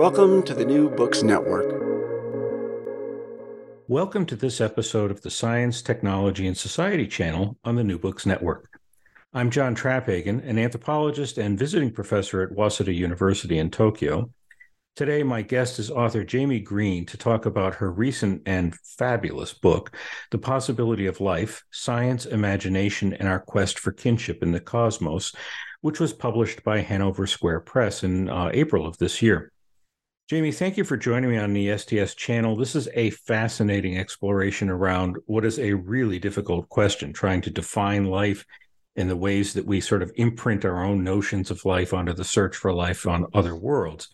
Welcome to the New Books Network. Welcome to this episode of the Science, Technology, and Society channel on the New Books Network. I'm John Traphagen, an anthropologist and visiting professor at Waseda University in Tokyo. Today, my guest is author Jaime Green to talk about her recent and fabulous book, The Possibility of Life Science, Imagination, and Our Quest for Kinship in the Cosmos, which was published by Hanover Square Press in uh, April of this year. Jaime, thank you for joining me on the STS channel. This is a fascinating exploration around what is a really difficult question, trying to define life in the ways that we sort of imprint our own notions of life onto the search for life on other worlds.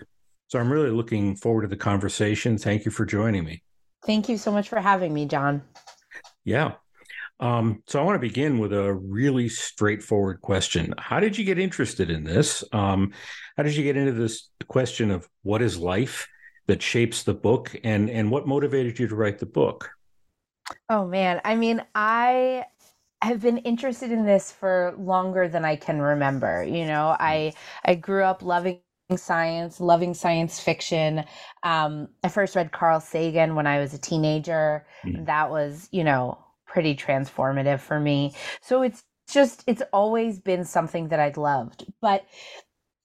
So I'm really looking forward to the conversation. Thank you for joining me. Thank you so much for having me, John. Yeah. Um, so I want to begin with a really straightforward question. How did you get interested in this? Um, how did you get into this question of what is life that shapes the book and, and what motivated you to write the book? Oh man, I mean, I have been interested in this for longer than I can remember. You know, I I grew up loving science, loving science fiction. Um, I first read Carl Sagan when I was a teenager. Mm. That was, you know, pretty transformative for me. So it's just, it's always been something that I'd loved. But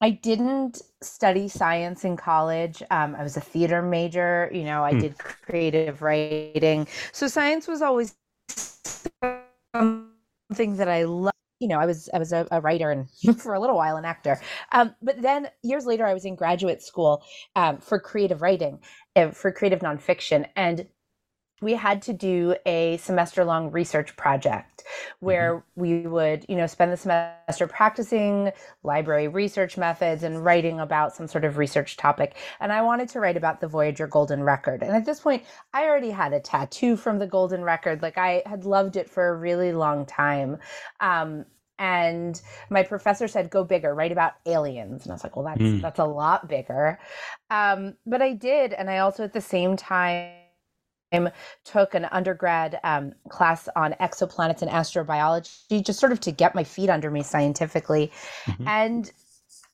I didn't study science in college. Um, I was a theater major. You know, I hmm. did creative writing. So science was always something that I loved. You know, I was I was a, a writer and for a little while an actor. Um, but then years later, I was in graduate school um, for creative writing, uh, for creative nonfiction, and we had to do a semester long research project where mm-hmm. we would you know spend the semester practicing library research methods and writing about some sort of research topic. And i wanted to write about the voyager golden record. And at this point i already had a tattoo from the golden record. Like i had loved it for a really long time. Um, and my professor said go bigger write about aliens. And i was like well that's mm. that's a lot bigger. Um, but i did. And i also at the same time took an undergrad um, class on exoplanets and astrobiology just sort of to get my feet under me scientifically. Mm-hmm. and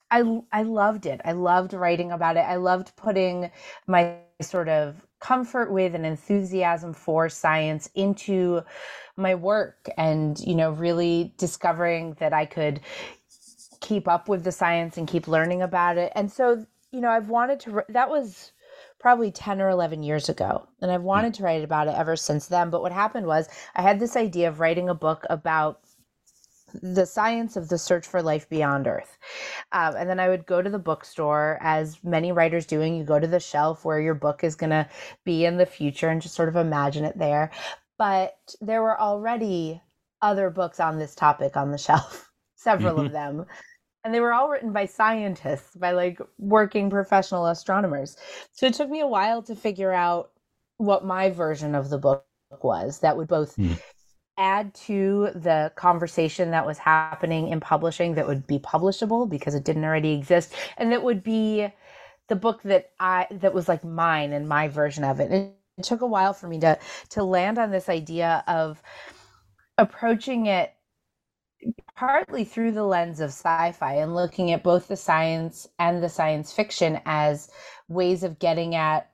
I, I loved it. I loved writing about it. I loved putting my sort of comfort with and enthusiasm for science into my work and you know really discovering that i could keep up with the science and keep learning about it. And so you know i've wanted to that was probably 10 or 11 years ago. And I've wanted to write about it ever since then. But what happened was I had this idea of writing a book about the science of the search for life beyond Earth. Um, and then I would go to the bookstore, as many writers doing. You go to the shelf where your book is going to be in the future and just sort of imagine it there. But there were already other books on this topic on the shelf, several mm-hmm. of them and they were all written by scientists by like working professional astronomers so it took me a while to figure out what my version of the book was that would both mm. add to the conversation that was happening in publishing that would be publishable because it didn't already exist and that would be the book that I that was like mine and my version of it. And it took a while for me to to land on this idea of approaching it partly through the lens of sci-fi and looking at both the science and the science fiction as ways of getting at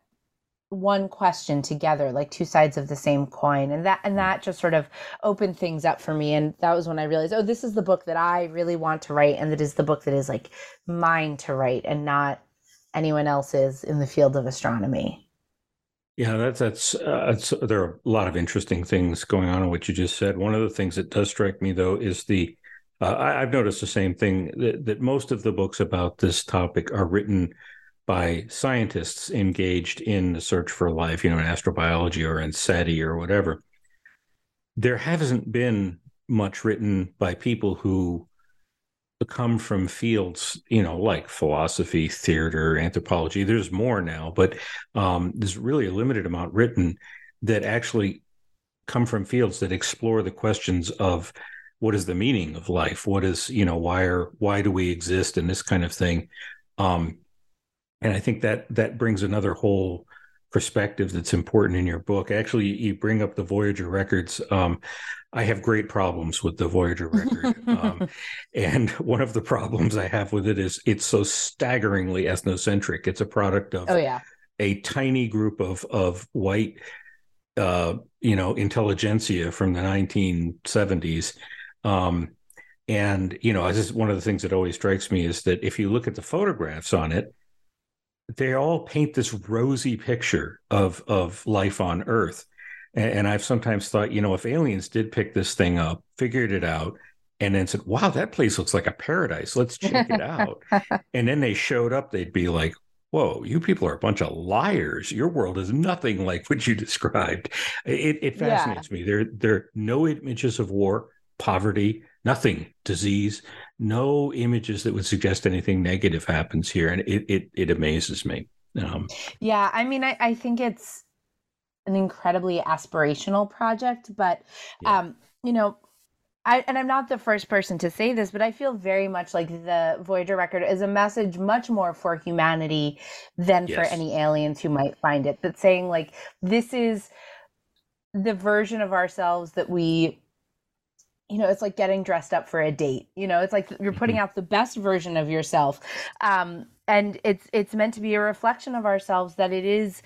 one question together like two sides of the same coin. And that and that just sort of opened things up for me. And that was when i realized oh this is the book that i really want to write. And that is the book that is like mine to write and not anyone else's in the field of astronomy. Yeah that's that's, uh, there are a lot of interesting things going on in what you just said. One of the things that does strike me though is the uh, I, have noticed the same thing that, that most of the books about this topic are written by scientists engaged in the search for life, you know, in astrobiology or in SETI or whatever. There hasn't been much written by people who come from fields, you know, like philosophy, theater, anthropology. There's more now, but um, there's really a limited amount written that actually come from fields that explore the questions of what is the meaning of life, what is, you know, why are why do we exist, and this kind of thing. Um, and I think that that brings another whole perspective that's important in your book. Actually, you bring up the Voyager records. Um, I have great problems with the Voyager record. um, and one of the problems I have with it is it's so staggeringly ethnocentric. It's a product of oh, yeah. a tiny group of of white uh, you know, intelligentsia from the 1970s. Um, and you know, this is one of the things that always strikes me is that if you look at the photographs on it, they all paint this rosy picture of of life on Earth. And, and, I've sometimes thought, you know, if aliens did pick this thing up, figured it out, and then said, "Wow, that place looks like a paradise. Let's check it out," and then they showed up, they'd be like, "Whoa, you people are a bunch of liars. Your world is nothing like what you described." It, it fascinates yeah. me. There, there are no images of war, poverty, nothing, disease, no images that would suggest anything negative happens here, and it it, it amazes me. Um, yeah, I mean, I, I think it's an incredibly aspirational project, but yeah. um, you know, I, and I'm not the first person to say this, but I feel very much like the Voyager record is a message much more for humanity than yes. for any aliens who might find it. That's saying like this is the version of ourselves that we you know, it's like getting dressed up for a date. You know, it's like you're putting mm-hmm. out the best version of yourself. Um, and it's it's meant to be a reflection of ourselves that it is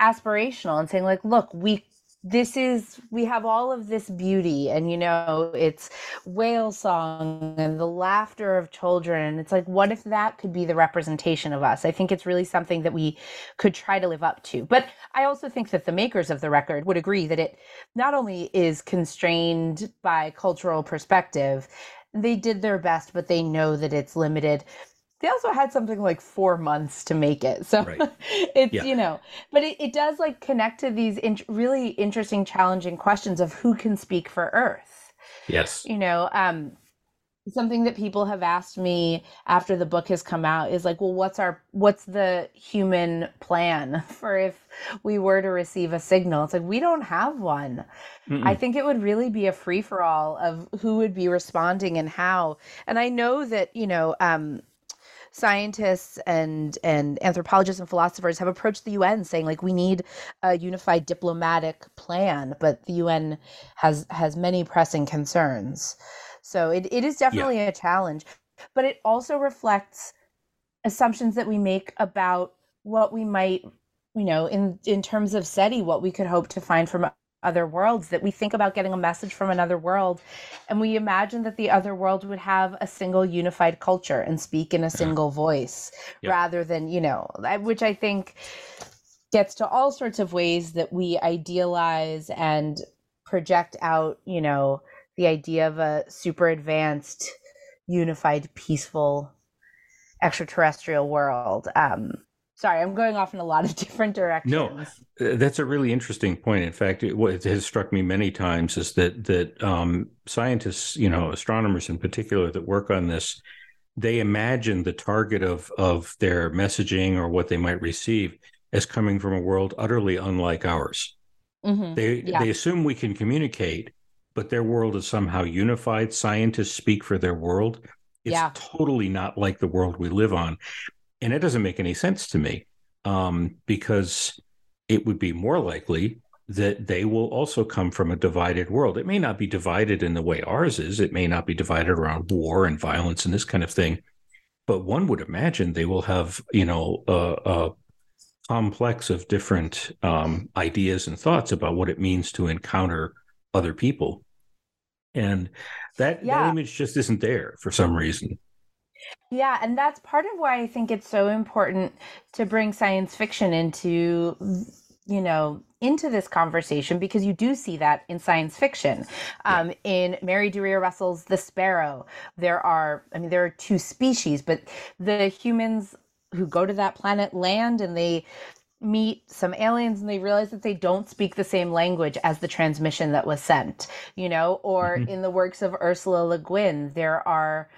aspirational and saying like, look, we this is we have all of this beauty and you know it's whale song and the laughter of children. It's like what if that could be the representation of us? I think it's really something that we could try to live up to. But i also think that the makers of the record would agree that it not only is constrained by cultural perspective they did their best but they know that it's limited they also had something like four months to make it so right. it's yeah. you know but it, it does like connect to these in- really interesting challenging questions of who can speak for earth yes you know um something that people have asked me after the book has come out is like well what's our what's the human plan for if we were to receive a signal it's like we don't have one Mm-mm. i think it would really be a free for all of who would be responding and how and i know that you know um scientists and and anthropologists and philosophers have approached the UN saying like we need a unified diplomatic plan, but the UN has has many pressing concerns. So it, it is definitely yeah. a challenge. But it also reflects assumptions that we make about what we might you know in in terms of SETI what we could hope to find from other worlds that we think about getting a message from another world and we imagine that the other world would have a single unified culture and speak in a single voice yep. rather than you know which i think gets to all sorts of ways that we idealize and project out you know the idea of a super advanced unified peaceful extraterrestrial world um sorry i'm going off in a lot of different directions no uh, that's a really interesting point in fact it, what has struck me many times is that that um, scientists you know astronomers in particular that work on this they imagine the target of of their messaging or what they might receive as coming from a world utterly unlike ours mm-hmm. they yeah. they assume we can communicate but their world is somehow unified scientists speak for their world it's yeah. totally not like the world we live on and it doesn't make any sense to me um, because it would be more likely that they will also come from a divided world. It may not be divided in the way ours is, it may not be divided around war and violence and this kind of thing. But one would imagine they will have, you know, a, a complex of different um, ideas and thoughts about what it means to encounter other people. And that, yeah. that image just isn't there for some reason. Yeah, and that's part of why I think it's so important to bring science fiction into you know into this conversation because you do see that in science fiction um, yeah. in mary Doria russell's the sparrow there are i mean there are two species but the humans who go to that planet land and they meet some aliens and they realize that they don't speak the same language as the transmission that was sent you know or mm-hmm. in the works of ursula le guin there are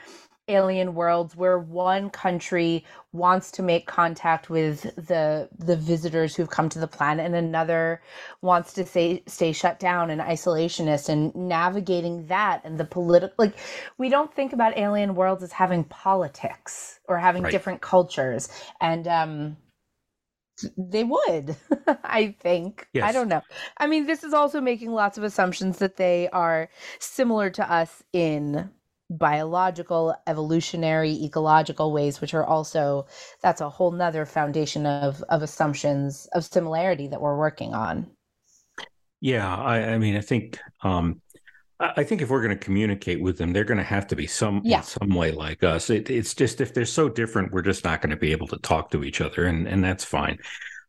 alien worlds where one country wants to make contact with the the visitors who've come to the planet and another wants to stay stay shut down and isolationist and navigating that and the political like we don't think about alien worlds as having politics or having right. different cultures and um they would i think yes. i don't know i mean this is also making lots of assumptions that they are similar to us in biological, evolutionary, ecological ways, which are also that's a whole nother foundation of of assumptions of similarity that we're working on. Yeah, I, I mean, I think um, I think if we're going to communicate with them, they're going to have to be some yeah. in some way like us. It, it's just if they're so different, we're just not going to be able to talk to each other, and and that's fine.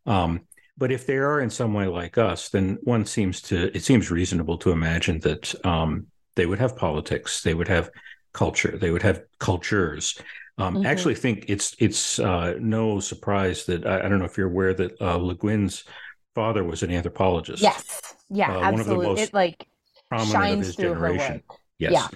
Um, but if they are in some way like us, then one seems to it seems reasonable to imagine that um, they would have politics, they would have culture. They would have cultures. Um, mm-hmm. Actually, think it's it's uh, no surprise that I, I, don't know if you're aware that uh, Le Guin's father was an anthropologist. Yes, yeah, uh, absolutely. One of the most it like prominent of his generation. Yes, yeah,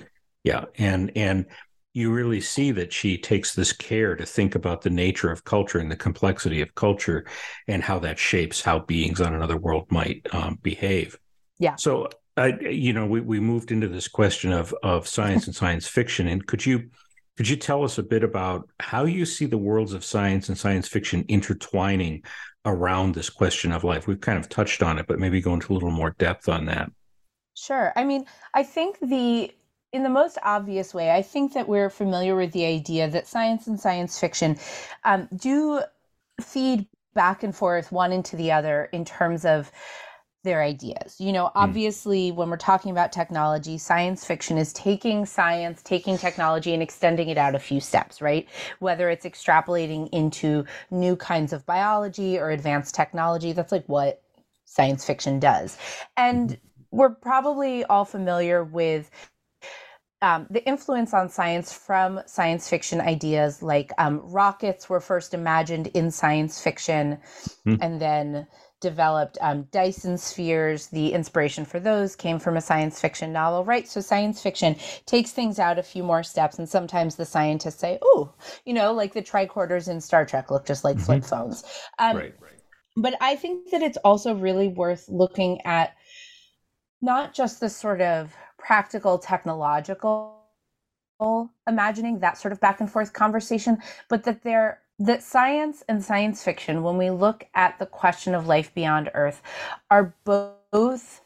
yeah, and and you really see that she takes this care to think about the nature of culture and the complexity of culture and how that shapes how beings on another world might um, behave. Yeah. So I, you know, we, we moved into this question of of science and science fiction, and could you could you tell us a bit about how you see the worlds of science and science fiction intertwining around this question of life? We've kind of touched on it, but maybe go into a little more depth on that. Sure. I mean, I think the in the most obvious way, I think that we're familiar with the idea that science and science fiction um, do feed back and forth one into the other in terms of their ideas. You know, hmm. obviously, mm. when we're talking about technology, science fiction is taking science, taking technology, and extending it out a few steps, right? Whether it's extrapolating into new kinds of biology or advanced technology, that's like what science fiction does. And mm-hmm. we're probably all familiar with um, the influence on science from science fiction ideas like um, rockets were first imagined in science fiction mm. and then developed um, Dyson spheres. The inspiration for those came from a science fiction novel, right? So science fiction takes things out a few more steps, and sometimes the scientists say, "Oh, you know, like the tricorders in Star Trek look just like mm-hmm. flip phones." Um, right, right. But I think that it's also really worth looking at not just the sort of practical technological imagining that sort of back and forth conversation, but that there that science and science fiction, when we look at the question of life beyond Earth, are both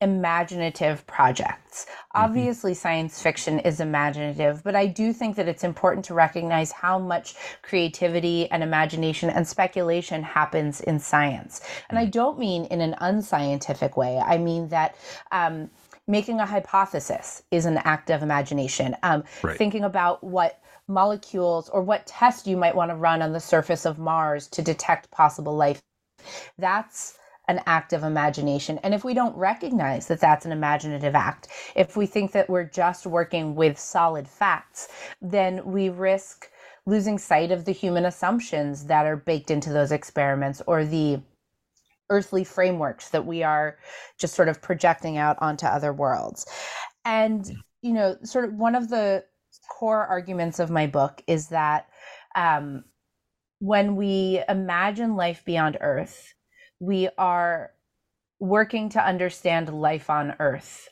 imaginative projects. Mm-hmm. Obviously, science fiction is imaginative, but I do think that it's important to recognize how much creativity and imagination and speculation happens in science. And I mm-hmm. don't mean in an unscientific way, I mean that. Um, making a hypothesis is an act of imagination. Um, right. Thinking about what molecules or what test you might want to run on the surface of Mars to detect possible life. That's an act of imagination. And if we don't recognize that that's an imaginative act, if we think that we're just working with solid facts, then we risk losing sight of the human assumptions that are baked into those experiments or the earthly frameworks that we are just sort of projecting out onto other worlds. And, you know, sort of one of the core arguments of my book is that um, when we imagine life beyond Earth, we are working to understand life on Earth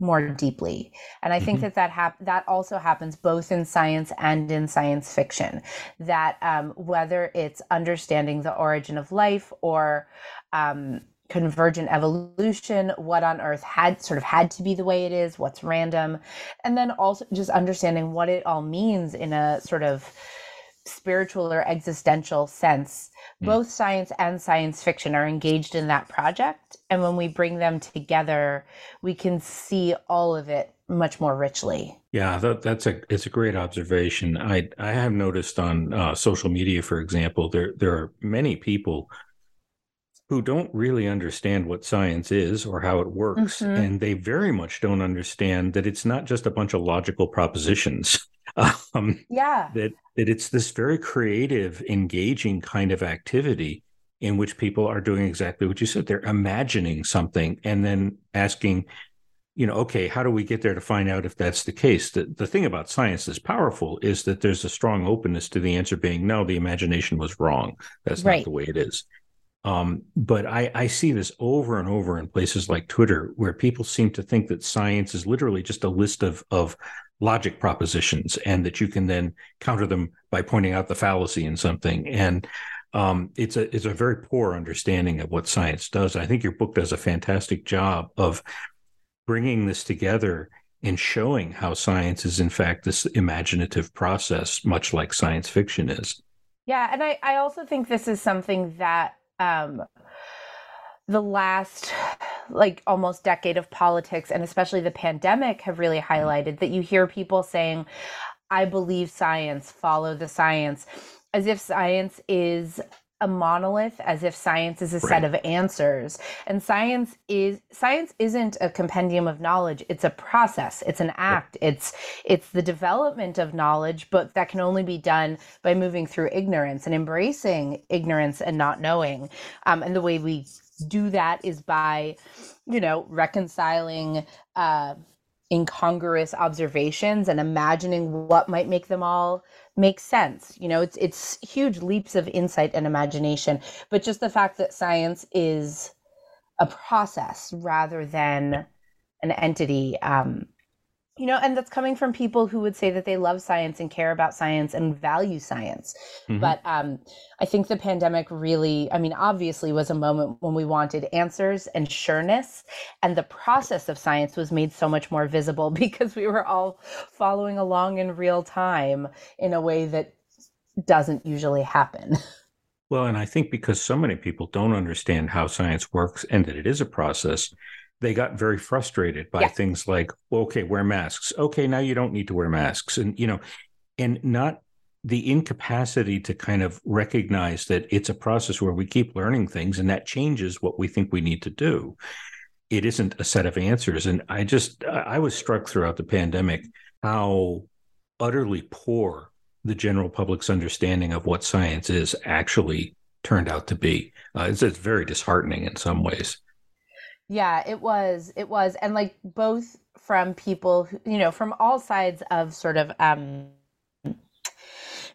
more deeply and i think mm-hmm. that that hap- that also happens both in science and in science fiction that um, whether it's understanding the origin of life or um, convergent evolution what on earth had sort of had to be the way it is what's random and then also just understanding what it all means in a sort of spiritual or existential sense mm. both science and science fiction are engaged in that project and when we bring them together we can see all of it much more richly yeah that, that's a it's a great observation i i have noticed on uh, social media for example there there are many people who don't really understand what science is or how it works mm-hmm. and they very much don't understand that it's not just a bunch of logical propositions um, yeah. that that it's this very creative engaging kind of activity in which people are doing exactly what you said. They're imagining something and then asking you know okay how do we get there to find out if that's the case? The, the thing about science that's powerful is that there's a strong openness to the answer being no the imagination was wrong. That's right. not the way it is um, but I, I see this over and over in places like Twitter, where people seem to think that science is literally just a list of of logic propositions and that you can then counter them by pointing out the fallacy in something and um, it's a it's a very poor understanding of what science does. I think your book does a fantastic job of bringing this together and showing how science is in fact this imaginative process, much like science fiction is. Yeah, and I I also think this is something that um, the last like almost decade of politics and especially the pandemic have really mm-hmm. highlighted that you hear people saying i believe science follow the science as if science is a monolith as if science is a right. set of answers. And science is science isn't a compendium of knowledge. It's a process. It's an act. Right. it's it's the development of knowledge but that can only be done by moving through ignorance and embracing ignorance and not knowing. Um, and the way we do that is by, you know, reconciling uh, incongruous observations and imagining what might make them all make sense. You know, it's it's huge leaps of insight and imagination, but just the fact that science is a process rather than an entity um, you know and that's coming from people who would say that they love science and care about science and value science mm-hmm. but um, i think the pandemic really i mean obviously was a moment when we wanted answers and sureness and the process of science was made so much more visible because we were all following along in real time in a way that doesn't usually happen well and i think because so many people don't understand how science works and that it is a process they got very frustrated by yeah. things like, okay, wear masks. Okay, now you don't need to wear masks. And, you know, and not the incapacity to kind of recognize that it's a process where we keep learning things and that changes what we think we need to do. It isn't a set of answers. And I just, I was struck throughout the pandemic how utterly poor the general public's understanding of what science is actually turned out to be. Uh, it's, it's very disheartening in some ways. Yeah, it was. It was. And like both from people who, you know, from all sides of sort of um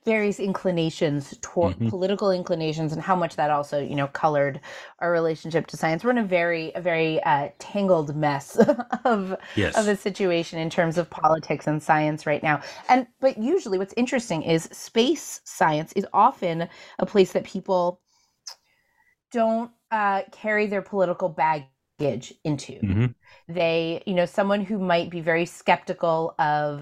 various inclinations toward mm-hmm. political inclinations and how much that also you know colored our relationship to science we're in a very a very uh, tangled mess of yes. of a situation in terms of politics and science right now and but usually what's interesting is space science is often a place that people don't uh, carry their political into. Mm-hmm. They, you know, someone who might be very skeptical of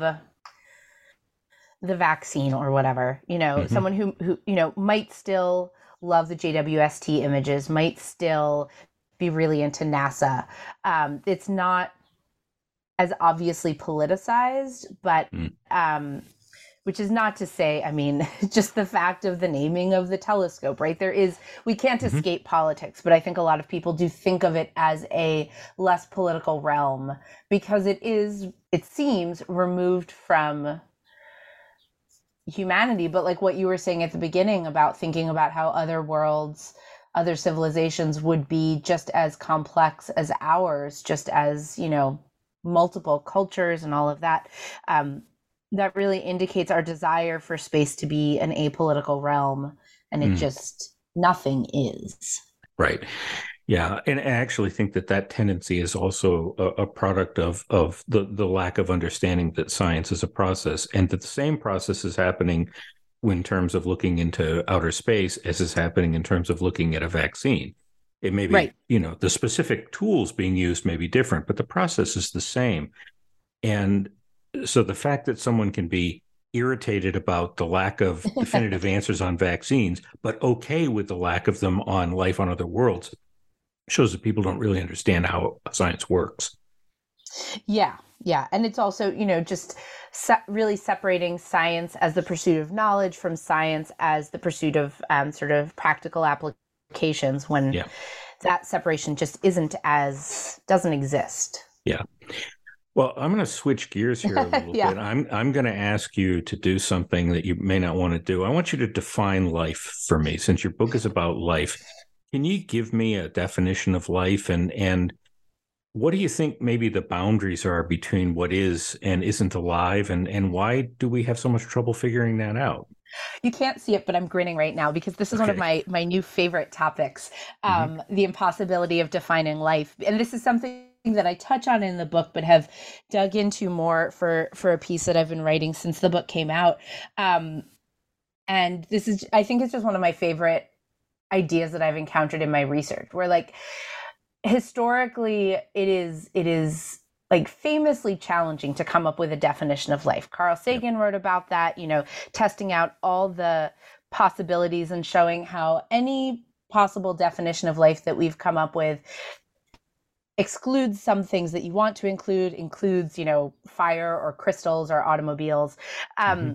the vaccine or whatever, you know, mm-hmm. someone who who you know might still love the JWST images, might still be really into NASA. Um, it's not as obviously politicized, but mm. um, which is not to say, I mean, just the fact of the naming of the telescope, right? There is, we can't mm-hmm. escape politics, but I think a lot of people do think of it as a less political realm because it is, it seems, removed from humanity. But like what you were saying at the beginning about thinking about how other worlds, other civilizations would be just as complex as ours, just as, you know, multiple cultures and all of that. Um, that really indicates our desire for space to be an apolitical realm and it mm. just nothing is right Yeah, and I actually think that that tendency is also a, a, product of of the the lack of understanding that science is a process, and that the same process is happening in terms of looking into outer space as is happening in terms of looking at a vaccine. It may be, right. you know, the specific tools being used may be different, but the process is the same. And so the fact that someone can be irritated about the lack of definitive answers on vaccines, but okay with the lack of them on life on other worlds shows that people don't really understand how science works. Yeah, yeah. And it's also, you know, just se- really separating science as the pursuit of knowledge from science as the pursuit of um, sort of practical applications when yeah. that separation just isn't as, doesn't exist. Yeah. Well, I'm going to switch gears here a little yeah. bit. I'm I'm going to ask you to do something that you may not want to do. I want you to define life for me since your book is about life. Can you give me a definition of life and and what do you think maybe the boundaries are between what is and isn't alive and and why do we have so much trouble figuring that out? You can't see it, but I'm grinning right now because this is okay. one of my my new favorite topics, mm-hmm. um, mm-hmm. the impossibility of defining life. And this is something that I touch on in the book, but have dug into more for for a piece that I've been writing since the book came out. Um, and this is, I think, it's just one of my favorite ideas that I've encountered in my research. Where like historically, it is it is like famously challenging to come up with a definition of life. Carl Sagan wrote about that. You know, testing out all the possibilities and showing how any possible definition of life that we've come up with excludes some things that you want to include includes you know fire or crystals or automobiles um, mm-hmm.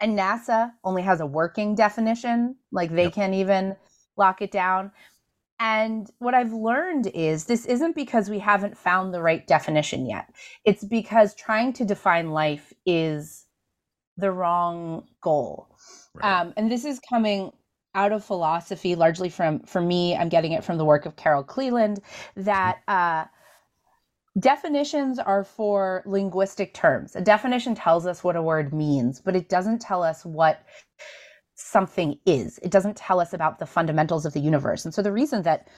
and nasa only has a working definition like they yep. can't even lock it down and what i've learned is this isn't because we haven't found the right definition yet it's because trying to define life is the wrong goal right. um, and this is coming out of philosophy, largely from, for me, I'm getting it from the work of Carol Cleland, that uh, definitions are for linguistic terms. A definition tells us what a word means, but it doesn't tell us what something is. It doesn't tell us about the fundamentals of the universe. And so the reason that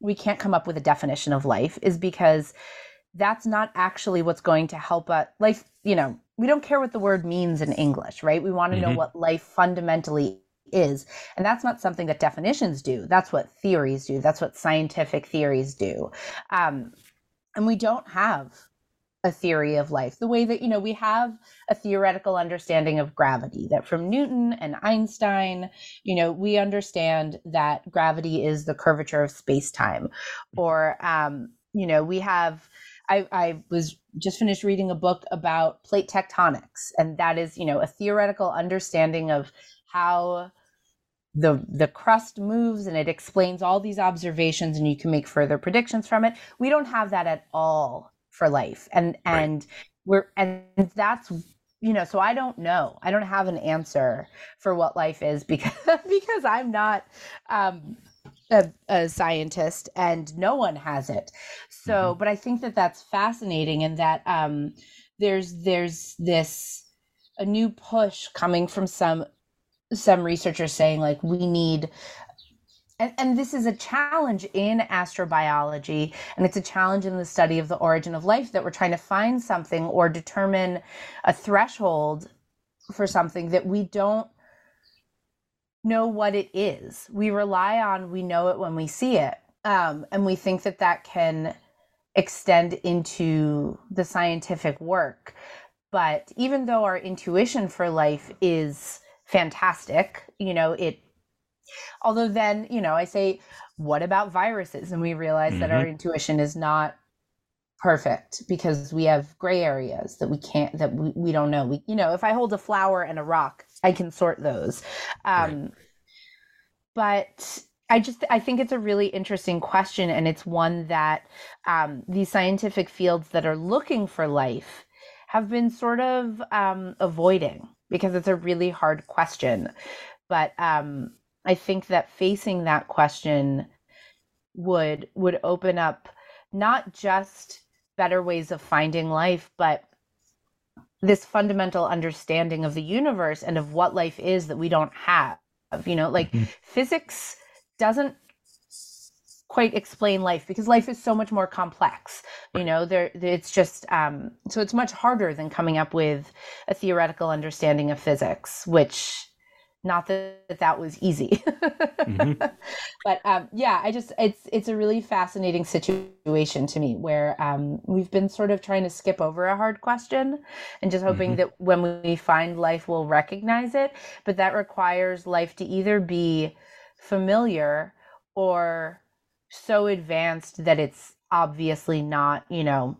we can't come up with a definition of life is because that's not actually what's going to help us. Life, you know, we don't care what the word means in English, right? We want to mm-hmm. know what life fundamentally is. And that's not something that definitions do. That's what theories do. That's what scientific theories do. Um, and we don't have a theory of life the way that, you know, we have a theoretical understanding of gravity, that from Newton and Einstein, you know, we understand that gravity is the curvature of space time. Or, um, you know, we have. I, I, was just finished reading a book about plate tectonics, and that is, you know, a theoretical understanding of how the the crust moves and it explains all these observations and you can make further predictions from it we don't have that at all for life and right. and we're and that's you know so i don't know i don't have an answer for what life is because because i'm not um a, a scientist and no one has it so mm-hmm. but i think that that's fascinating and that um there's there's this a new push coming from some some researchers saying like we need and, and, this is a challenge in astrobiology and it's a challenge in the study of the origin of life that we're trying to find something or determine a threshold for something that we don't know what it is. We rely on we know it when we see it um, and we think that that can extend into the scientific work. But even though our intuition for life is fantastic. You know, it, although then, you know, I say, what about viruses? And we realize mm-hmm. that our mm-hmm. intuition is not perfect because we have gray areas that we can't, that we, we don't know. We, you know, if I hold a flower and a rock, I can sort those. Um, right. But I just I think it's a really interesting question, and it's one that um, these scientific fields that are looking for life have been sort of um, avoiding because it's a really hard question. But um, I think that facing that question would would open up not just better ways of finding life, but this fundamental understanding of the universe and of what life is that we don't have. You know, like mm-hmm. physics doesn't quite explain life because life is so much more complex you know there it's just um, so it's much harder than coming up with a theoretical understanding of physics which not that that was easy mm-hmm. but um, yeah i just it's it's a really fascinating situation to me where um, we've been sort of trying to skip over a hard question and just hoping mm-hmm. that when we find life we'll recognize it but that requires life to either be familiar or so advanced that it's obviously not, you know,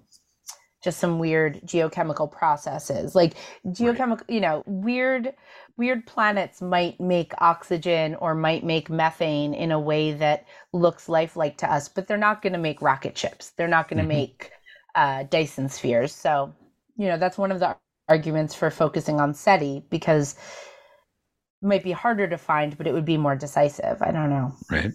just some weird geochemical processes. Like geochemical, right. you know, weird weird planets might make oxygen or might make methane in a way that looks lifelike to us, but they're not going to make rocket ships. They're not going to mm-hmm. make uh, Dyson spheres. So, you know, that's one of the arguments for focusing on SETI because might be harder to find, but it would be more decisive. I don't know. Right.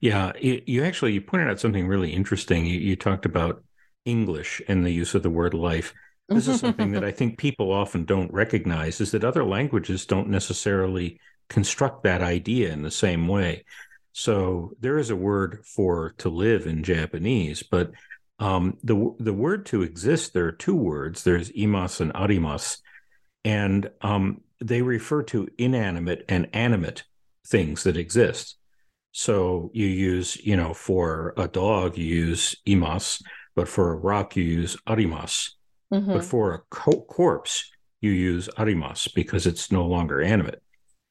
Yeah. You, you actually you pointed out something really interesting. You, you talked about English and the use of the word life. This is something that I think people often don't recognize is that other languages don't necessarily construct that idea in the same way. So there is a word for to live in Japanese, but um, the the word to exist there are two words. There's imas and arimas, and um, they refer to inanimate and animate things that exist. So you use, you know, for a dog, you use imas, but for a rock, you use arimas. Mm-hmm. But for a co- corpse, you use arimas because it's no longer animate.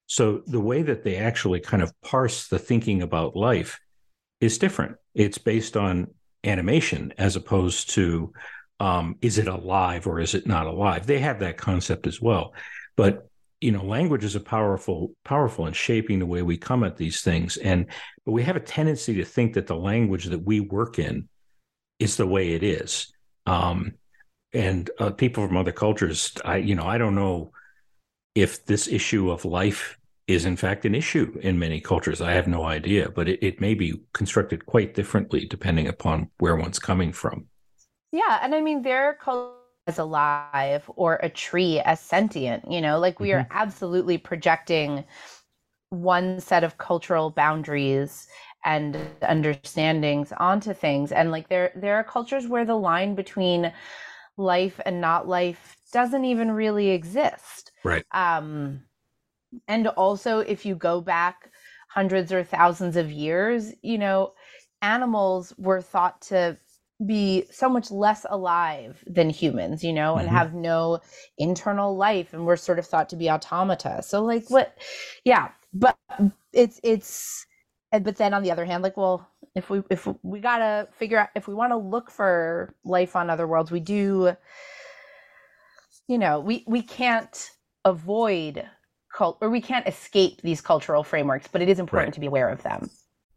So the way that they actually kind of parse the thinking about life is different. It's based on animation as opposed to um, is it alive or is it not alive? They have that concept as well. But you know language is a powerful powerful in shaping the way we come at these things. And but we have a tendency to think that the language that we work in is the way it is. Um, and uh, people from other cultures i you know i don't know if this issue of life is in fact an issue in many cultures. I have no idea but it, it may be constructed quite differently depending upon where one's coming from. Yeah and i mean their culture as alive or a tree as sentient you know like we mm-hmm. are absolutely projecting one set of cultural boundaries and understandings onto things. And like there there are cultures where the line between life and not life doesn't even really exist. Right. Um and also if you go back hundreds or thousands of years you know animals were thought to be so much less alive than humans, you know, and mm-hmm. have no internal life and we're sort of thought to be automata. So like what yeah, but it's it's but then on the other hand like well if we if we got to figure out if we want to look for life on other worlds, we do you know, we we can't avoid cult or we can't escape these cultural frameworks, but it is important right. to be aware of them.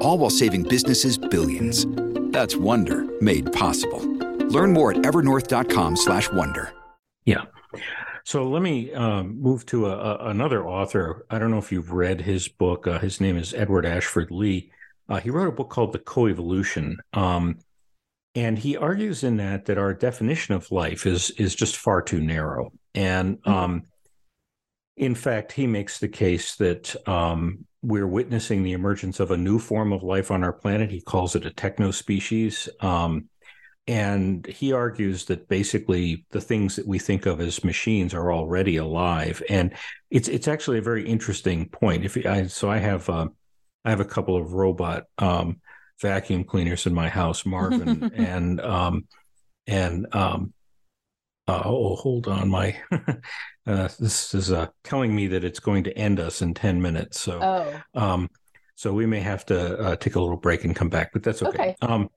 all while saving businesses billions. That's Wonder made possible. Learn more at evernorth.com/wonder. Yeah. So let me um, move to a, a, another author. I don't know if you've read his book. Uh, his name is Edward Ashford Lee. Uh, he wrote a book called The Coevolution, um, and he argues in that that our definition of life is is just far too narrow. And mm-hmm. um, in fact, he makes the case that um, we're witnessing the emergence of a new form of life on our planet. He calls it a techno species. Um, and he argues that basically the things that we think of as machines are already alive. And it's it's actually a very interesting point. If I so I have uh, I have a couple of robot um, vacuum cleaners in my house, Marvin and um, and um, Uh, oh, hold on. My uh, this is uh, telling me that it's going to end us in ten minutes. So, oh. um, so we may have to uh, take a little break and come back, but that's okay. Okay. Um,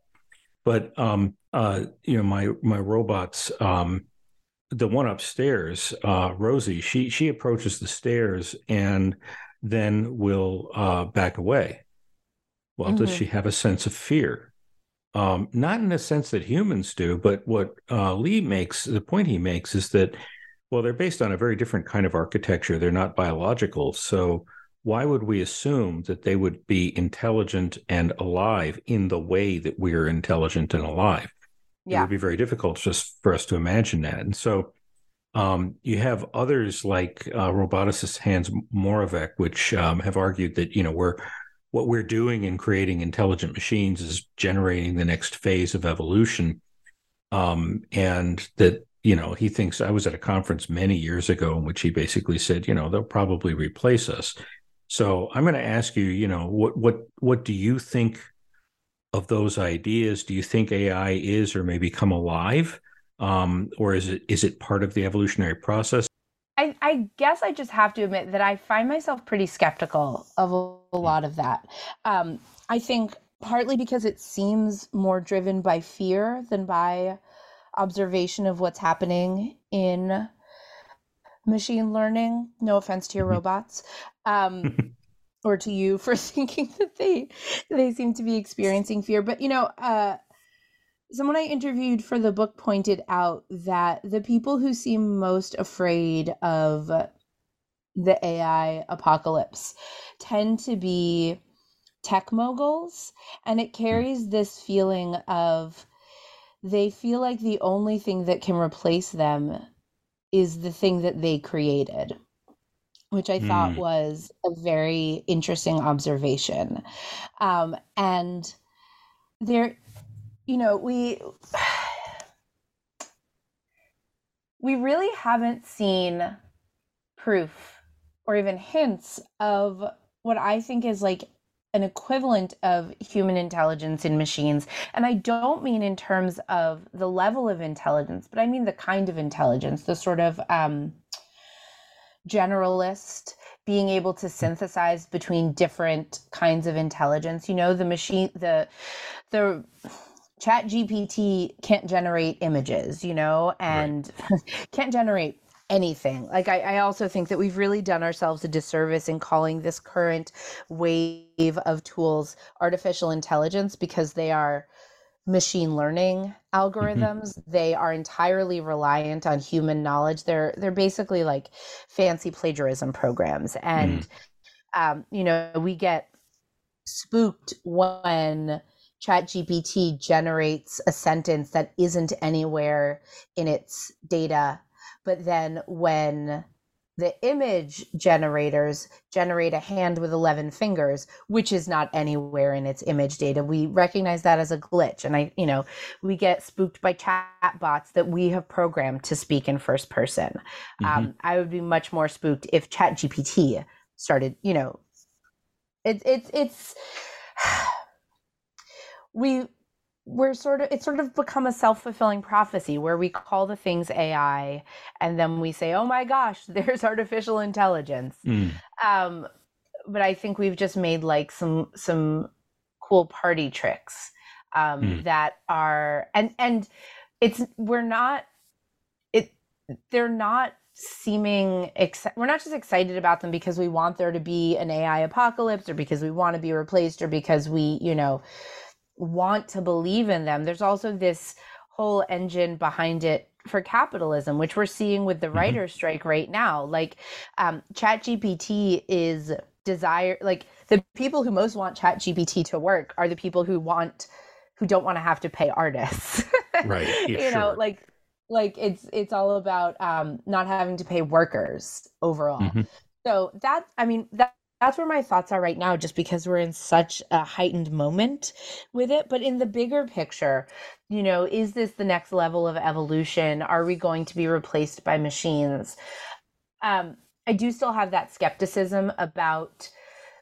but um, uh, you know, my my robots, um, the one upstairs, uh, Rosie, she she approaches the stairs and then will uh, back away. Well, does Mhm. she have a sense of fear? Um, not in the sense that humans do, but what uh, Lee makes the point he makes is that well, they're based on a very different kind of architecture. They're not biological, so why would we assume that they would be intelligent and alive in the way that we're intelligent and alive? It would be very difficult just for us to imagine that. And so um, you have others like uh, roboticist Hans Moravec, which um, have argued that you know we're what we're doing in creating intelligent machines is generating the next phase of evolution, um, and that you know he thinks I was at a conference many years ago in which he basically said you know they'll probably replace us. So I'm going to ask you, you know, what what what do you think of those ideas? Do you think AI is or may become alive? Um, or is it is it part of the evolutionary process? I, I guess I just have to admit that I find myself pretty skeptical of a, a lot of that. Um, I think partly because it seems more driven by fear than by observation of what's happening in machine learning. No offense to your Mhm. robots. Um, or to you for thinking that they they seem to be experiencing fear. But you know, uh, someone I interviewed for the book pointed out that the people who seem most afraid of the AI apocalypse tend to be tech moguls, and it carries this feeling of they feel like the only thing that can replace them is the thing that they created which I thought Mm. was a very interesting observation. Um, and there, you know, we we really haven't seen proof or even hints of what I think is like an equivalent of human intelligence in machines. And I don't mean in terms of the level of intelligence, but I mean the kind of intelligence, the sort of um, generalist being able to synthesize between different kinds of intelligence you know the machine the the chat gpt can't generate images you know and can't generate anything. Like I, I also think that we've really done ourselves a disservice in calling this current wave of tools artificial intelligence because they are machine learning algorithms. They are entirely reliant on human knowledge. They're they're basically like fancy plagiarism programs. And um, you know we get spooked when ChatGPT generates a sentence that isn't anywhere in its data but then when the image generators generate a hand with 11 fingers which is not anywhere in its image data we recognize that as a glitch. And i you know we get spooked by chat bots that we have programmed to speak in first person. Um, i would be much more spooked if chat gpt started you know it's it's it's we we're sort of it's sort of become a self-fulfilling prophecy where we call the things ai and then we say oh my gosh there's artificial intelligence Mm. um but i think we've just made like some some cool party tricks um Hmm. that are and and it's we're not it they're not seeming exci- we're not just excited about them because we want there to be an ai apocalypse or because we want to be replaced or because we you know want to believe in them there's also this whole engine behind it for capitalism which we're seeing with the Mhm. writer's strike right now like um chat gpt is desire like the people who most want chat gpt to work are the people who want who don't want to have to pay artists Right. Yeah, you know sure. like like it's it's all about um not having to pay workers overall Mhm. so that i mean that that's where my thoughts are right now just because we're in such a heightened moment with it but in the bigger picture you know is this the next level of evolution are we going to be replaced by machines um i do still have that skepticism about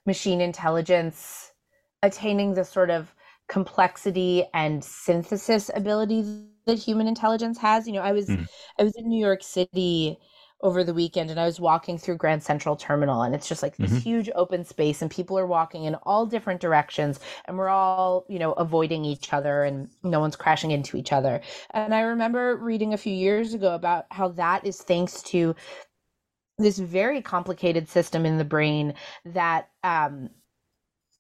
machine intelligence attaining the sort of complexity and synthesis ability that human intelligence has. You know, I was mm. I was in New York City over the weekend and I was walking through Grand Central Terminal and it's just like this mm-hmm. huge open space and people are walking in all different directions and we're all, you know, avoiding each other and no one's crashing into each other. And I remember reading a few years ago about how that is thanks to this very complicated system in the brain that um,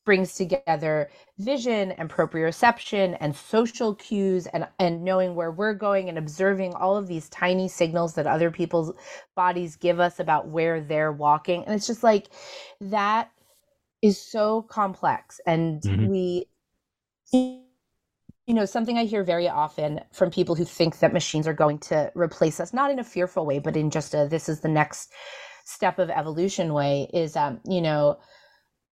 brings together vision and proprioception and social cues and, and knowing where we're going and observing all of these tiny signals that other people's bodies give us about where they're walking. And it's just like that is so complex. And mm-hmm. we, you know, something I hear very often from people who think that machines are going to replace us, not in a fearful way, but in just a this is the next step of evolution way, is, um, you know,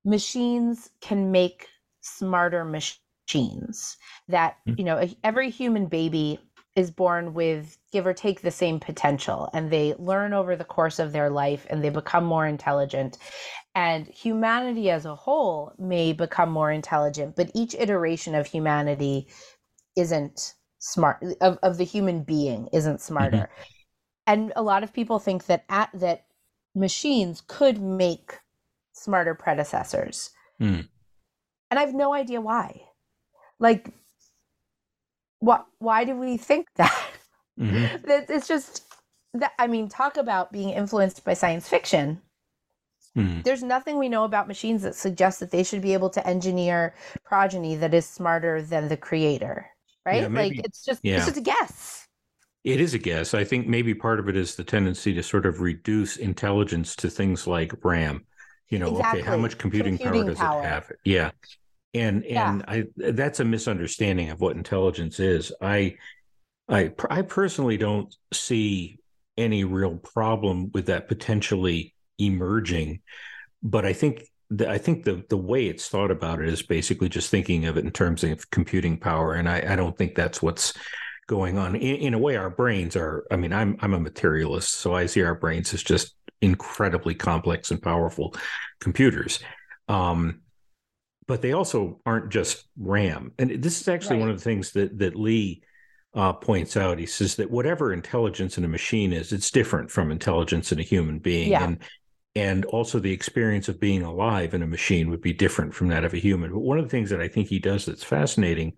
machines can make smarter machines that mm. you know every human baby is born with give or take the same potential and they learn over the course of their life and they become more intelligent and humanity as a whole may become more intelligent but each iteration of humanity isn't smart of, of the human being isn't smarter mm-hmm. and a lot of people think that at that machines could make smarter predecessors. Mm. And I have no idea why. Like, what? Why do we think that? Mm-hmm. it's just that. I mean, talk about being influenced by science fiction. Mm. There's nothing we know about machines that suggests that they should be able to engineer progeny that is smarter than the creator, right? Yeah, maybe, like it's just yeah. it's just a guess. It is a guess. I think maybe part of it is the tendency to sort of reduce intelligence to things like RAM you know exactly. okay how much computing, computing power does power. it have yeah and and yeah. i that's a misunderstanding of what intelligence is i i i personally don't see any real problem with that potentially emerging but i think the, I think the the way it's thought about it is basically just thinking of it in terms of computing power, and I, I don't think that's what's going on. In, in, a way, our brains are. I mean, I'm I'm a materialist, so I see our brains as just incredibly complex and powerful computers. Um, but they also aren't just RAM. And this is actually right. one of the things that that Lee uh, points out. He says that whatever intelligence in a machine is, it's different from intelligence in a human being. Yeah. And and also the experience of being alive in a machine would be different from that of a human. But one of the things that I think he does that's fascinating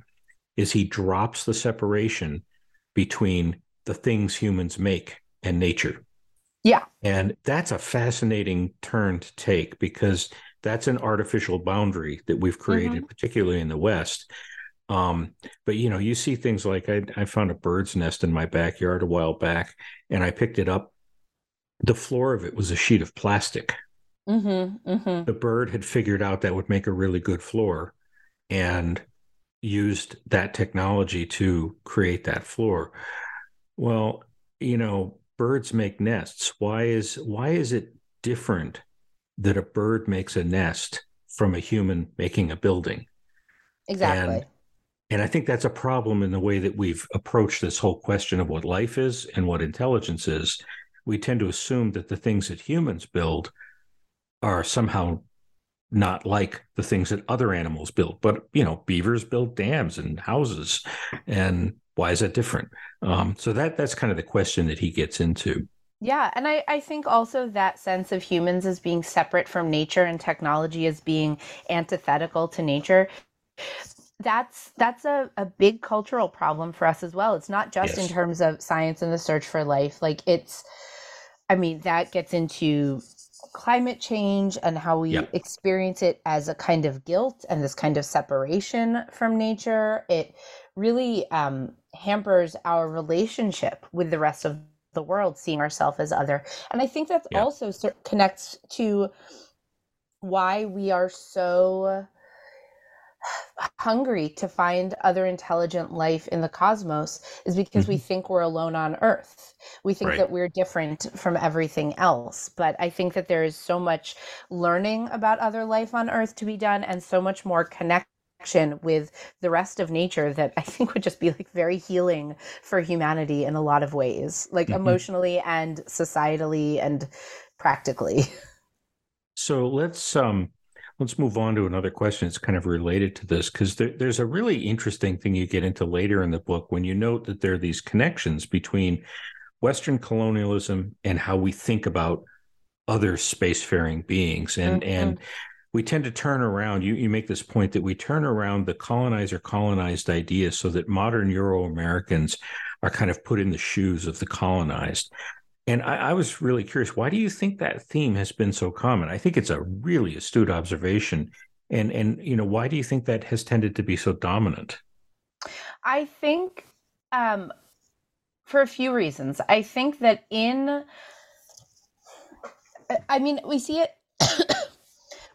is he drops the separation between the things humans make and nature. Yeah. And that's a fascinating turn to take because that's an artificial boundary that we've created, mm-hmm. particularly in the West. Um, but you know, you see things like I, I found a bird's nest in my backyard a while back, and I picked it up. The floor of it was a sheet of plastic. Mm-hmm, mm-hmm. The bird had figured out that would make a really good floor, and used that technology to create that floor. Well, you know, birds make nests. Why is why is it different that a bird makes a nest from a human making a building? Exactly. And, and I think that's a problem in the way that we've approached this whole question of what life is and what intelligence is. We tend to assume that the things that humans build are somehow not like the things that other animals build. But you know, beavers build dams and houses, and why is that different? Um, so that that's kind of the question that he gets into. Yeah, and I, I think also that sense of humans as being separate from nature and technology as being antithetical to nature that's that's a, a big cultural problem for us as well it's not just yes. in terms of science and the search for life like it's i mean that gets into climate change and how we yep. experience it as a kind of guilt and this kind of separation from nature, it really um, hampers our relationship with the rest of the world, seeing ourselves as other. And I think that yep. also connects to why we are so hungry to find other intelligent life in the cosmos is because mm-hmm. we think we're alone on earth we think right. that we're different from everything else but i think that there is so much learning about other life on earth to be done and so much more connection with the rest of nature that i think would just be like very healing for humanity in a lot of ways like mm-hmm. emotionally and societally and practically so let's um let's move on to another question. It's kind of related to this because there, there's a really interesting thing you get into later in the book when you note that there are these connections between Western colonialism and how we think about other spacefaring beings, and mm-hmm. and we tend to turn around. You you make this point that we turn around the colonizer colonized idea so that modern Euro Americans are kind of put in the shoes of the colonized. And I, I, was really curious, why do you think that theme has been so common? I think it's a really astute observation. And and you know, why do you think that has tended to be so dominant? I think um, for a few reasons. I think that in I mean, we see it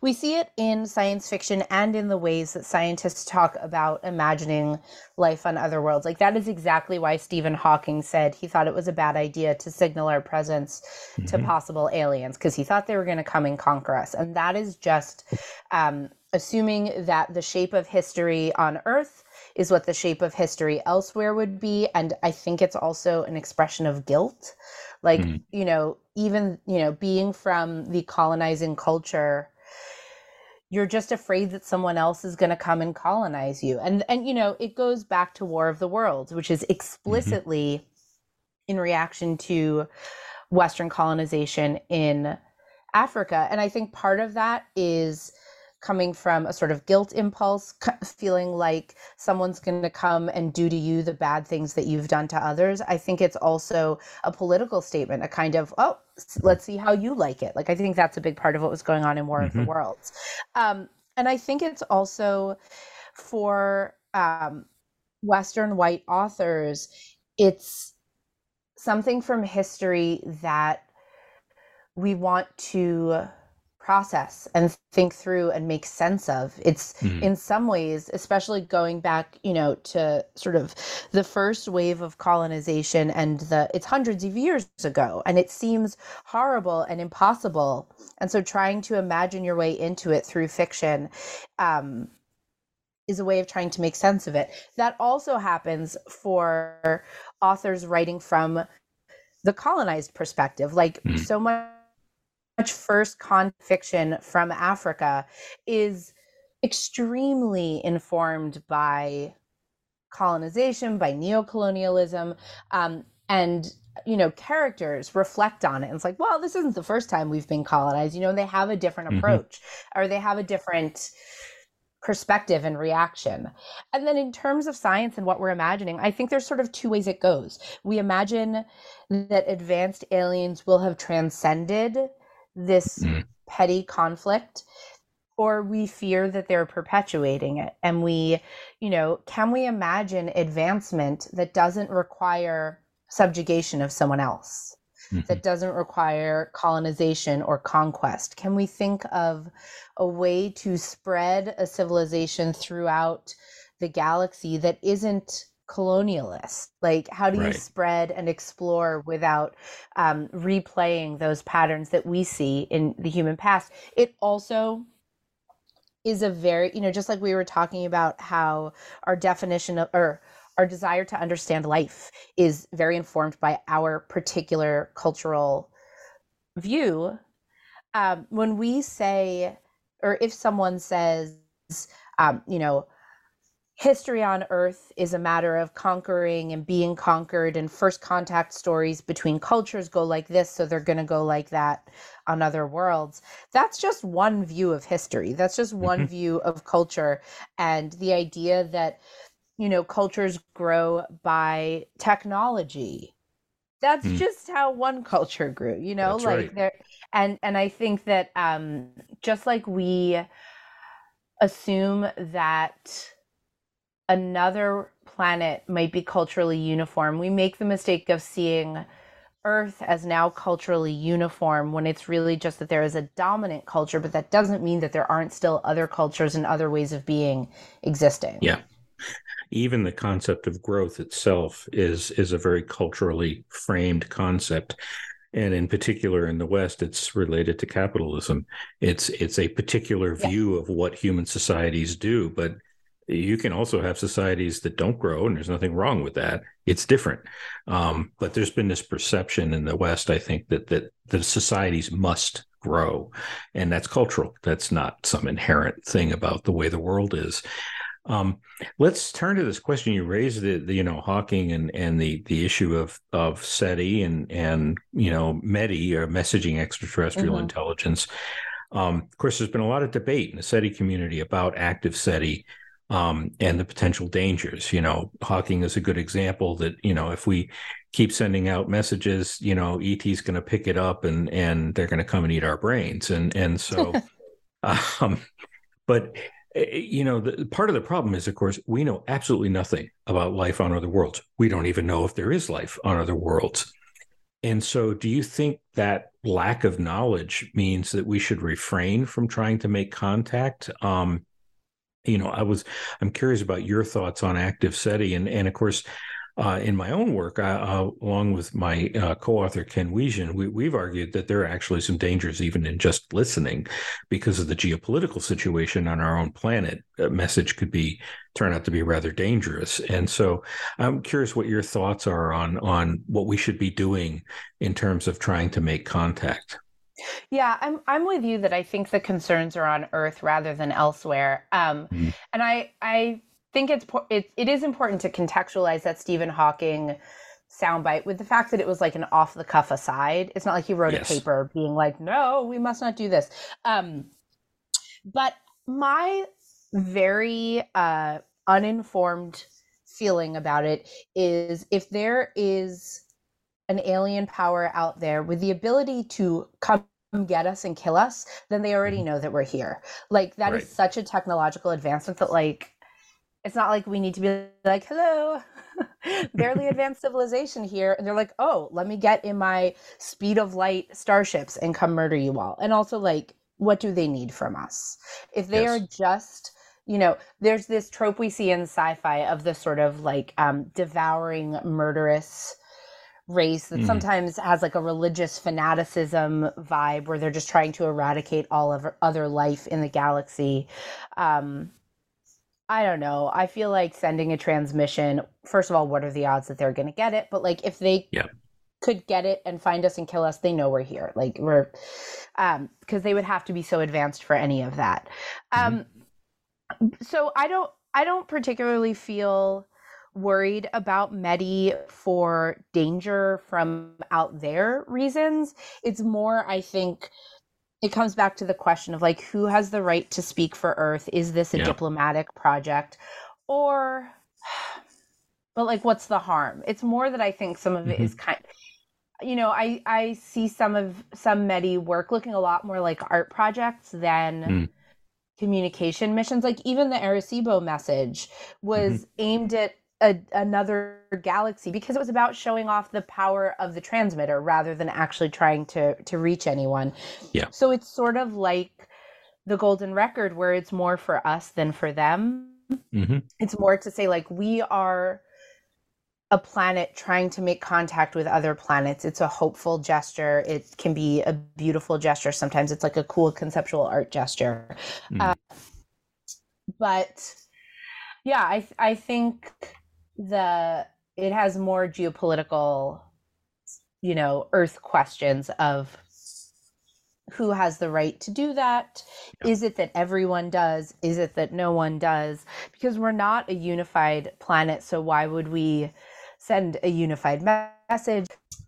we see it in science fiction and in the ways that scientists talk about imagining life on other worlds. Like that is exactly why Stephen Hawking said he thought it was a bad idea to signal our presence mm-hmm. to possible aliens because he thought they were going to come and conquer us. And that is just um, assuming that the shape of history on Earth is what the shape of history elsewhere would be. And I think it's also an expression of guilt. Like, mm. you know, even, you know, being from the colonizing culture you're just afraid that someone else is going to come and colonize you and and you know it goes back to war of the worlds which is mm-hmm. explicitly mm-hmm. in reaction to western colonization in africa and i think part of that is coming from a sort of guilt impulse, feeling like someone's going to come and do to you the bad things that you've done to others. I think it's also a political statement, a kind of, oh, let's see how you like it. Like, I think that's a big part of what was going on in War mm-hmm. of the mm-hmm. Worlds. Um, and I think it's also for um, Western white authors, it's something from history that we want to process and think through and make sense of. It's mm. in some ways, especially going back, you know, to sort of the first wave of colonization and the it's hundreds of years ago and it seems horrible and impossible. And so trying to imagine your way into it through fiction um, is a way of trying to make sense of it. That also happens for authors writing from the colonized perspective. Like mm. so much much first con fiction from Africa is extremely informed by colonization, by neocolonialism, um, and you know characters reflect on it and it's like well this isn't the first time we've been colonized you know they have a different mm-hmm. approach mm-hmm. or they have a different perspective and reaction. And then in terms of science and what we're imagining, I think there's sort of two ways it goes. We imagine that advanced aliens will have transcended this mm. petty conflict or we fear that they're perpetuating it and we you know can we imagine advancement that doesn't require subjugation of someone else mm-hmm. that doesn't require colonization or conquest can we think of a way to spread a civilization throughout the galaxy that isn't colonialist? Like how do right. you spread and explore without um, replaying those patterns that we see in the human past? It also is a very you know just like we were talking about how our definition of or our desire to understand life is very informed by our particular cultural view. Um, when we say or if someone says um, you know history on earth is a matter of conquering and being conquered and first contact stories between cultures go like this so they're going to go like that on other worlds that's just one view of history that's just one mm-hmm. view of culture and the idea that you know cultures grow by technology that's mm. just how one culture grew you know that's like right. there and and i think that um just like we assume that another planet might be culturally uniform. We make the mistake of seeing Earth as now culturally uniform when it's really just that there is a dominant culture, but that doesn't mean that there aren't still other cultures and other ways of being existing. Yeah. Even the concept of growth itself is is a very culturally framed concept. And in particular in the West, it's related to capitalism. It's it's a particular view yeah. of what human societies do, but you can also have societies that don't grow, and there's nothing wrong with that. It's different, um, but there's been this perception in the West, I think, that that the societies must grow. And that's cultural. That's not some inherent thing about the way the world is. Um, let's turn to this question you raised, the, the, you know Hawking and and the the issue of of SETI and and you know METI or messaging extraterrestrial mm-hmm. intelligence. Um, of course, there's been a lot of debate in the SETI community about active SETI um, and the potential dangers. You know, Hawking is a good example that you know if we keep sending out messages, you know, ET's going to pick it up and and they're going to come and eat our brains, and and so, um, but Eh, eh, you know, the, part of the problem is, of course, we know absolutely nothing about life on other worlds. We don't even know if there is life on other worlds. And so, do you think that lack of knowledge means that we should refrain from trying to make contact? Um, you know, I was, I'm curious about your thoughts on active SETI, and and of course, uh, in my own work, I, uh, along with my uh, co-author Ken Wisian, we, have argued that there are actually some dangers even in just listening, because of the geopolitical situation on our own planet. A message could be turn out to be rather dangerous, and so I'm curious what your thoughts are on on what we should be doing in terms of trying to make contact. Yeah, I'm I'm with you that I think the concerns are on Earth rather than elsewhere. Um, mm-hmm. And I I think it's it, it is important to contextualize that Stephen Hawking soundbite with the fact that it was like an off the cuff aside. It's not like he wrote yes. a paper being like, "No, we must not do this." Um, but my very uh, uninformed feeling about it is if there is an alien power out there with the ability to come get us and kill us, then they already mm-hmm. know that we're here. Like that right. is such a technological advancement that like it's not like we need to be like, hello, barely advanced civilization here. And they're like, oh, let me get in my speed of light starships and come murder you all. And also, like, what do they need from us? If they yes. are just, you know, there's this trope we see in sci-fi of the sort of like um, devouring, murderous race that mm. sometimes has like a religious fanaticism vibe where they're just trying to eradicate all of other life in the galaxy. Um, I don't know. I feel like sending a transmission, first of all, what are the odds that they're going to get it? But like if they yeah. could get it and find us and kill us, they know we're here. Like we're, um, because they would have to be so advanced for any of that. Mm-hmm. Um, so I don't, I don't particularly feel worried about METI for danger from out there reasons. It's more, I think, it comes back to the question of like who has the right to speak for earth is this a yeah. diplomatic project or but like what's the harm it's more that i think some of it mm-hmm. is kind you know i i see some of some METI work looking a lot more like art projects than mm. communication missions like even the arecibo message was mm-hmm. aimed at a, another galaxy because it was about showing off the power of the transmitter rather than actually trying to to reach anyone. Yeah. So it's sort of like the golden record where it's more for us than for them. Mm-hmm. It's more to say like we are a planet trying to make contact with other planets. It's a hopeful gesture. It can be a beautiful gesture. Sometimes it's like a cool conceptual art gesture. Mm. Uh, but yeah, I I think the it has more geopolitical you know earth questions of who has the right to do that. Yeah. is it that everyone does? Is it that no one does? Because we're not a unified planet so why would we send a unified message?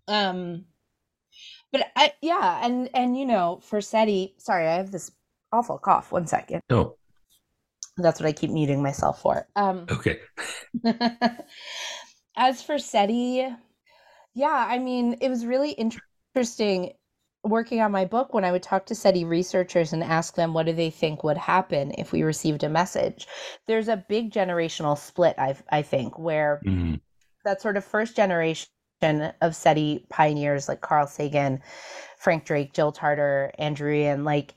Um but I, yeah and and you know for seti sorry i have this awful cough one second. Oh that's what I keep muting myself for. Um, okay. as for SETI, yeah, I mean, it was really interesting working on my book when I would talk to SETI researchers and ask them what do they think would happen if we received a message. There's a big generational split, I, I think, where mm-hmm. that sort of first generation of SETI pioneers like Carl Sagan, Frank Drake, Jill Tarter, Andrew Ian, like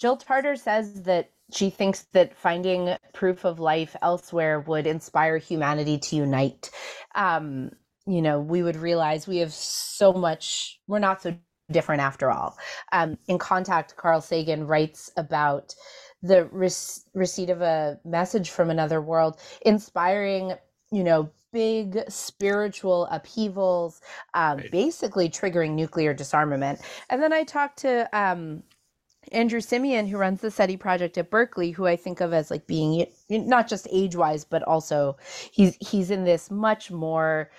Jill Tarter says that she thinks that finding proof of life elsewhere would inspire humanity to unite. Um, you know, we would realize we have so much, we're not so different after all. Um, in Contact, Carl Sagan writes about the re- receipt of a message from another world, inspiring, you know, big spiritual upheavals, um, right. basically triggering nuclear disarmament. And then I talked to um, Andrew Siemion, who runs the SETI project at Berkeley, who I think of as like being not just age wise, but also he's he's in this much more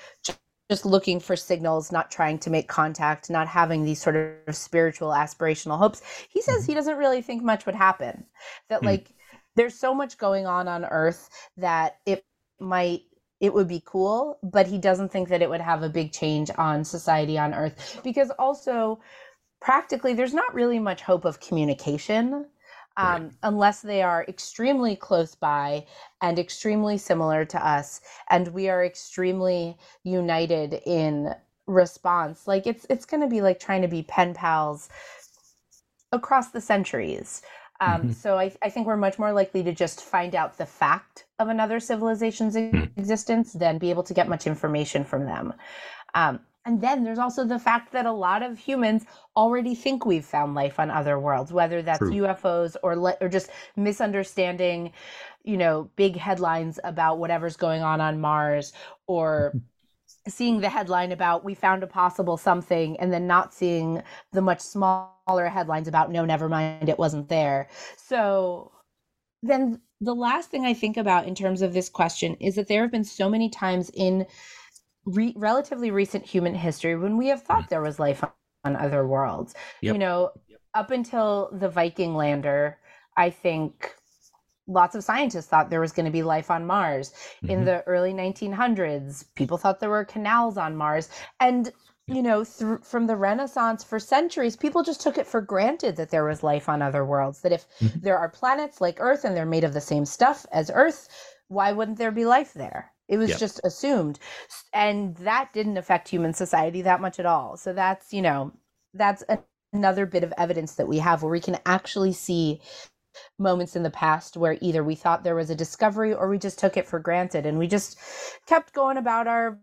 just looking for signals, not trying to make contact, not having these sort of spiritual aspirational hopes. He says mm-hmm. he doesn't really think much would happen. That mm-hmm. like there's so much going on on Earth that it might it would be cool, but he doesn't think that it would have a big change on society on Earth because also practically there's not really much hope of communication um, right. unless they are extremely close by and extremely similar to us and we are extremely united in response like it's it's going to be like trying to be pen pals across the centuries um, mm-hmm. so I, I think we're much more likely to just find out the fact of another civilization's mm-hmm. existence than be able to get much information from them um, and then there's also the fact that a lot of humans already think we've found life on other worlds, whether that's True. UFOs or le- or just misunderstanding, you know, big headlines about whatever's going on on Mars or seeing the headline about we found a possible something and then not seeing the much smaller headlines about no never mind it wasn't there. So then the last thing I think about in terms of this question is that there have been so many times in re- relatively recent human history when we have thought there was life on other worlds. Yep. You know, up until the Viking lander, I think lots of scientists thought there was going to be life on Mars. Mm-hmm. In the early 1900s, people thought there were canals on Mars. And you know, through from the Renaissance for centuries, people just took it for granted that there was life on other worlds. That if mm-hmm. there are planets like Earth and they're made of the same stuff as Earth, why wouldn't there be life there? It was yep. just assumed. And that didn't affect human society that much at all. So that's, you know, that's a, another bit of evidence that we have where we can actually see moments in the past where either we thought there was a discovery or we just took it for granted and we just kept going about our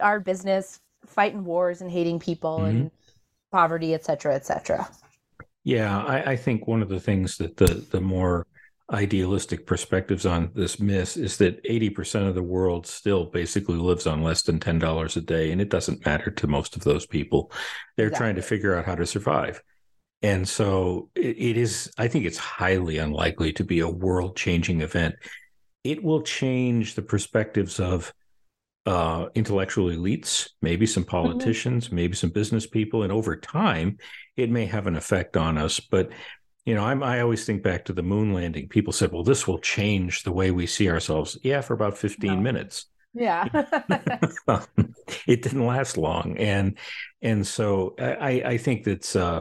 our business fighting wars and hating people mm-hmm. and poverty etc cetera et cetera yeah I, I think one of the things that the the more idealistic perspectives on this myth is that 80% of the world still basically lives on less than $10 a day and it doesn't matter to most of those people they're exactly. trying to figure out how to survive and so it, it is i think it's highly unlikely to be a world changing event it will change the perspectives of uh, intellectual elites, maybe some mm-hmm. politicians, mm-hmm. maybe some business people, and over time, it may have an effect on us. But you know, I'm, I always think back to the moon landing. People said, well, this will change the way we see ourselves. Yeah, for about 15 no. minutes. Yeah. it didn't last long. And, and so I, I think that's, uh,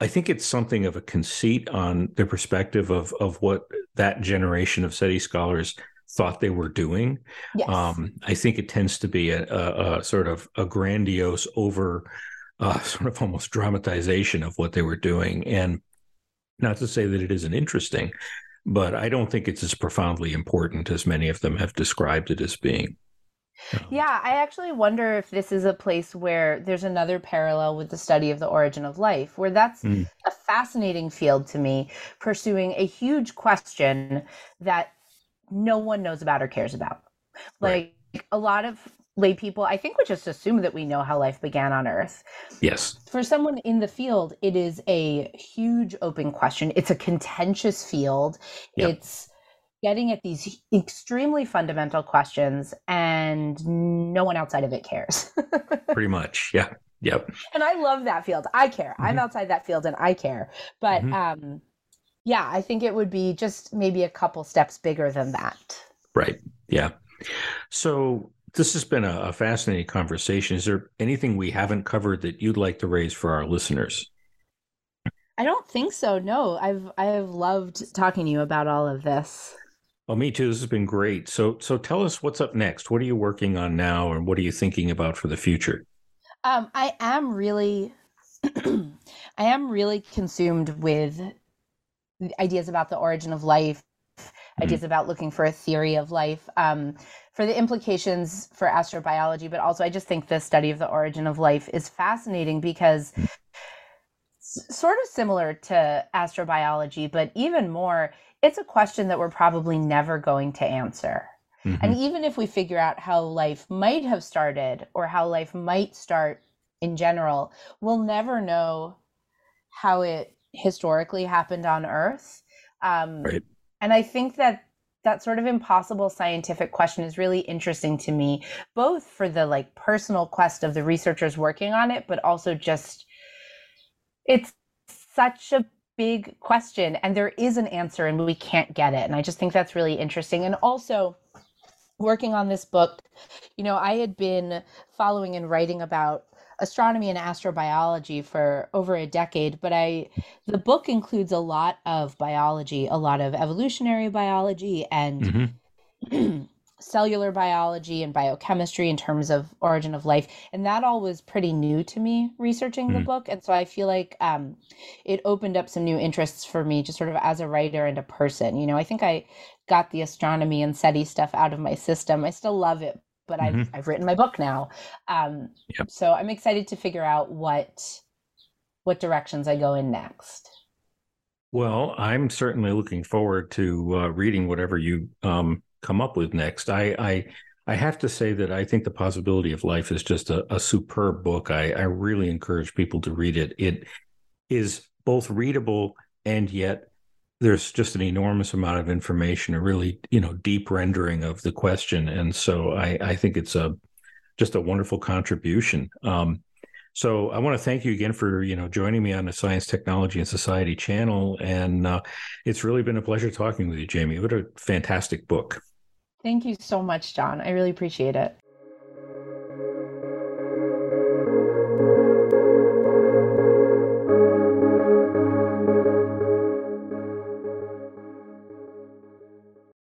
I think it's something of a conceit on the perspective of, of what that generation of SETI scholars thought they were doing. Yes. Um, I think it tends to be a, a, a sort of a grandiose over, uh, sort of almost dramatization of what they were doing. And not to say that it isn't interesting, but I don't think it's as profoundly important as many of them have described it as being. Yeah, I actually wonder if this is a place where there's another parallel with the study of the origin of life, where that's mm. a fascinating field to me, pursuing a huge question that no one knows about or cares about. Like right. a lot of lay people, I think, would just assume that we know how life began on Earth. Yes. For someone in the field, it is a huge open question. It's a contentious field. Yep. It's getting at these extremely fundamental questions, and no one outside of it cares. Pretty much. Yeah. Yep. And I love that field. I care. Mm-hmm. I'm outside that field and I care. But mm-hmm. um yeah, I think it would be just maybe a couple steps bigger than that. Right. Yeah. So this has been a, a, fascinating conversation. Is there anything we haven't covered that you'd like to raise for our listeners? I don't think so. No, I've I've loved talking to you about all of this. Well, me too. This has been great. So so tell us what's up next. What are you working on now, and what are you thinking about for the future? Um, I am really, I am really consumed with ideas about the origin of life, mm-hmm. ideas about looking for a theory of life. Um, for the implications for astrobiology, but also I just think the study of the origin of life is fascinating because sort of similar to astrobiology, but even more, it's a question that we're probably never going to answer. Mm-hmm. And even if we figure out how life might have started or how life might start in general, we'll never know how it historically happened on Earth. Um, right. And I think that that sort of impossible scientific question is really interesting to me, both for the like personal quest of the researchers working on it, but also just it's such a big question and there is an answer and we can't get it. And I just think that's really interesting. And also, working on this book, you know, I had been following and writing about astronomy and astrobiology for over a decade, but I the book includes a lot of biology, a lot of evolutionary biology and mm-hmm. cellular biology and biochemistry in terms of origin of life and that all was pretty new to me researching the mm. book and so i feel like um, it opened up some new interests for me just sort of as a writer and a person you know i think i got the astronomy and seti stuff out of my system i still love it but mm-hmm. I've, I've written my book now um, yep. so i'm excited to figure out what what directions i go in next well i'm certainly looking forward to uh, reading whatever you um, come up with next. I, I I have to say that I think the possibility of life is just a, a superb book. I, I really encourage people to read it. It is both readable and yet there's just an enormous amount of information, a really you know deep rendering of the question, and so I, I think it's a just a wonderful contribution. Um, so I want to thank you again for you know joining me on the Science, Technology, and Society channel, and uh, it's really been a pleasure talking with you, Jaime. What a fantastic book! Thank you so much, John. I really appreciate it.